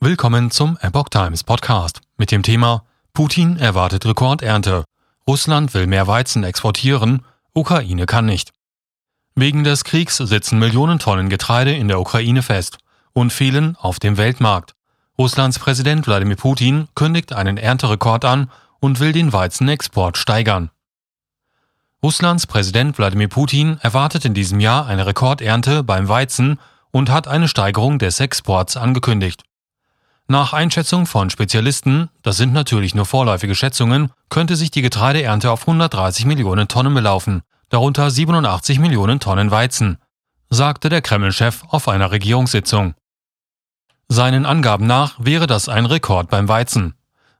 Willkommen zum Epoch Times Podcast mit dem Thema Putin erwartet Rekordernte. Russland will mehr Weizen exportieren, Ukraine kann nicht. Wegen des Kriegs sitzen Millionen Tonnen Getreide in der Ukraine fest und fehlen auf dem Weltmarkt. Russlands Präsident Wladimir Putin kündigt einen Ernterekord an und will den Weizenexport steigern. Russlands Präsident Wladimir Putin erwartet in diesem Jahr eine Rekordernte beim Weizen und hat eine Steigerung des Exports angekündigt. Nach Einschätzung von Spezialisten, das sind natürlich nur vorläufige Schätzungen, könnte sich die Getreideernte auf 130 Millionen Tonnen belaufen, darunter 87 Millionen Tonnen Weizen, sagte der Kreml-Chef auf einer Regierungssitzung. Seinen Angaben nach wäre das ein Rekord beim Weizen.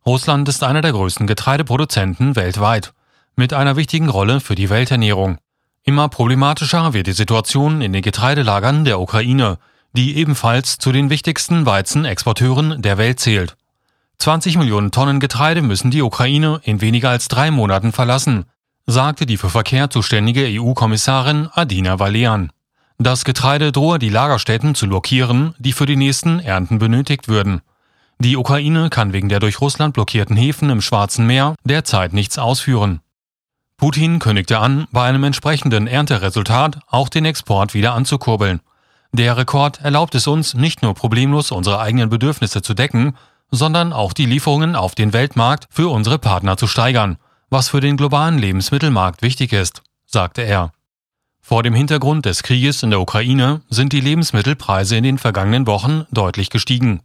Russland ist einer der größten Getreideproduzenten weltweit, mit einer wichtigen Rolle für die Welternährung. Immer problematischer wird die Situation in den Getreidelagern der Ukraine, die ebenfalls zu den wichtigsten Weizenexporteuren der Welt zählt. 20 Millionen Tonnen Getreide müssen die Ukraine in weniger als drei Monaten verlassen, sagte die für Verkehr zuständige EU-Kommissarin Adina Valean. Das Getreide drohe die Lagerstätten zu blockieren, die für die nächsten Ernten benötigt würden. Die Ukraine kann wegen der durch Russland blockierten Häfen im Schwarzen Meer derzeit nichts ausführen. Putin kündigte an, bei einem entsprechenden Ernteresultat auch den Export wieder anzukurbeln. Der Rekord erlaubt es uns, nicht nur problemlos unsere eigenen Bedürfnisse zu decken, sondern auch die Lieferungen auf den Weltmarkt für unsere Partner zu steigern, was für den globalen Lebensmittelmarkt wichtig ist, sagte er. Vor dem Hintergrund des Krieges in der Ukraine sind die Lebensmittelpreise in den vergangenen Wochen deutlich gestiegen.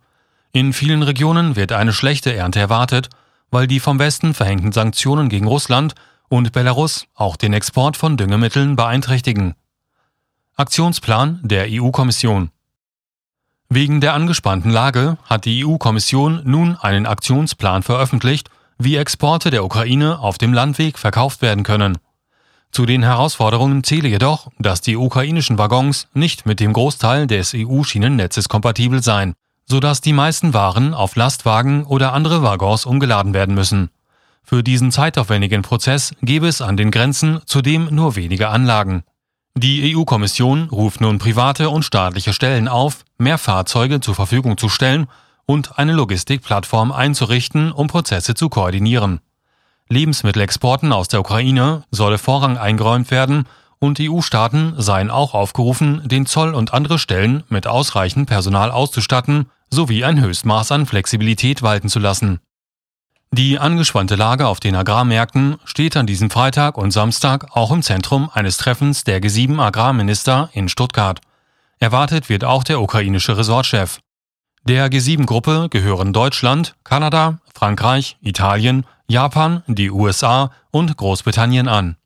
In vielen Regionen wird eine schlechte Ernte erwartet, weil die vom Westen verhängten Sanktionen gegen Russland und Belarus auch den Export von Düngemitteln beeinträchtigen. Aktionsplan der EU-Kommission. Wegen der angespannten Lage hat die EU-Kommission nun einen Aktionsplan veröffentlicht, wie Exporte der Ukraine auf dem Landweg verkauft werden können. Zu den Herausforderungen zähle jedoch, dass die ukrainischen Waggons nicht mit dem Großteil des EU-Schienennetzes kompatibel seien, sodass die meisten Waren auf Lastwagen oder andere Waggons umgeladen werden müssen. Für diesen zeitaufwendigen Prozess gäbe es an den Grenzen zudem nur wenige Anlagen. Die EU-Kommission ruft nun private und staatliche Stellen auf, mehr Fahrzeuge zur Verfügung zu stellen und eine Logistikplattform einzurichten, um Prozesse zu koordinieren. Lebensmittelexporten aus der Ukraine solle Vorrang eingeräumt werden und EU-Staaten seien auch aufgerufen, den Zoll und andere Stellen mit ausreichend Personal auszustatten sowie ein Höchstmaß an Flexibilität walten zu lassen. Die angespannte Lage auf den Agrarmärkten steht an diesem Freitag und Samstag auch im Zentrum eines Treffens der G7 Agrarminister in Stuttgart. Erwartet wird auch der ukrainische Ressortchef. Der G7-Gruppe gehören Deutschland, Kanada, Frankreich, Italien, Japan, die USA und Großbritannien an.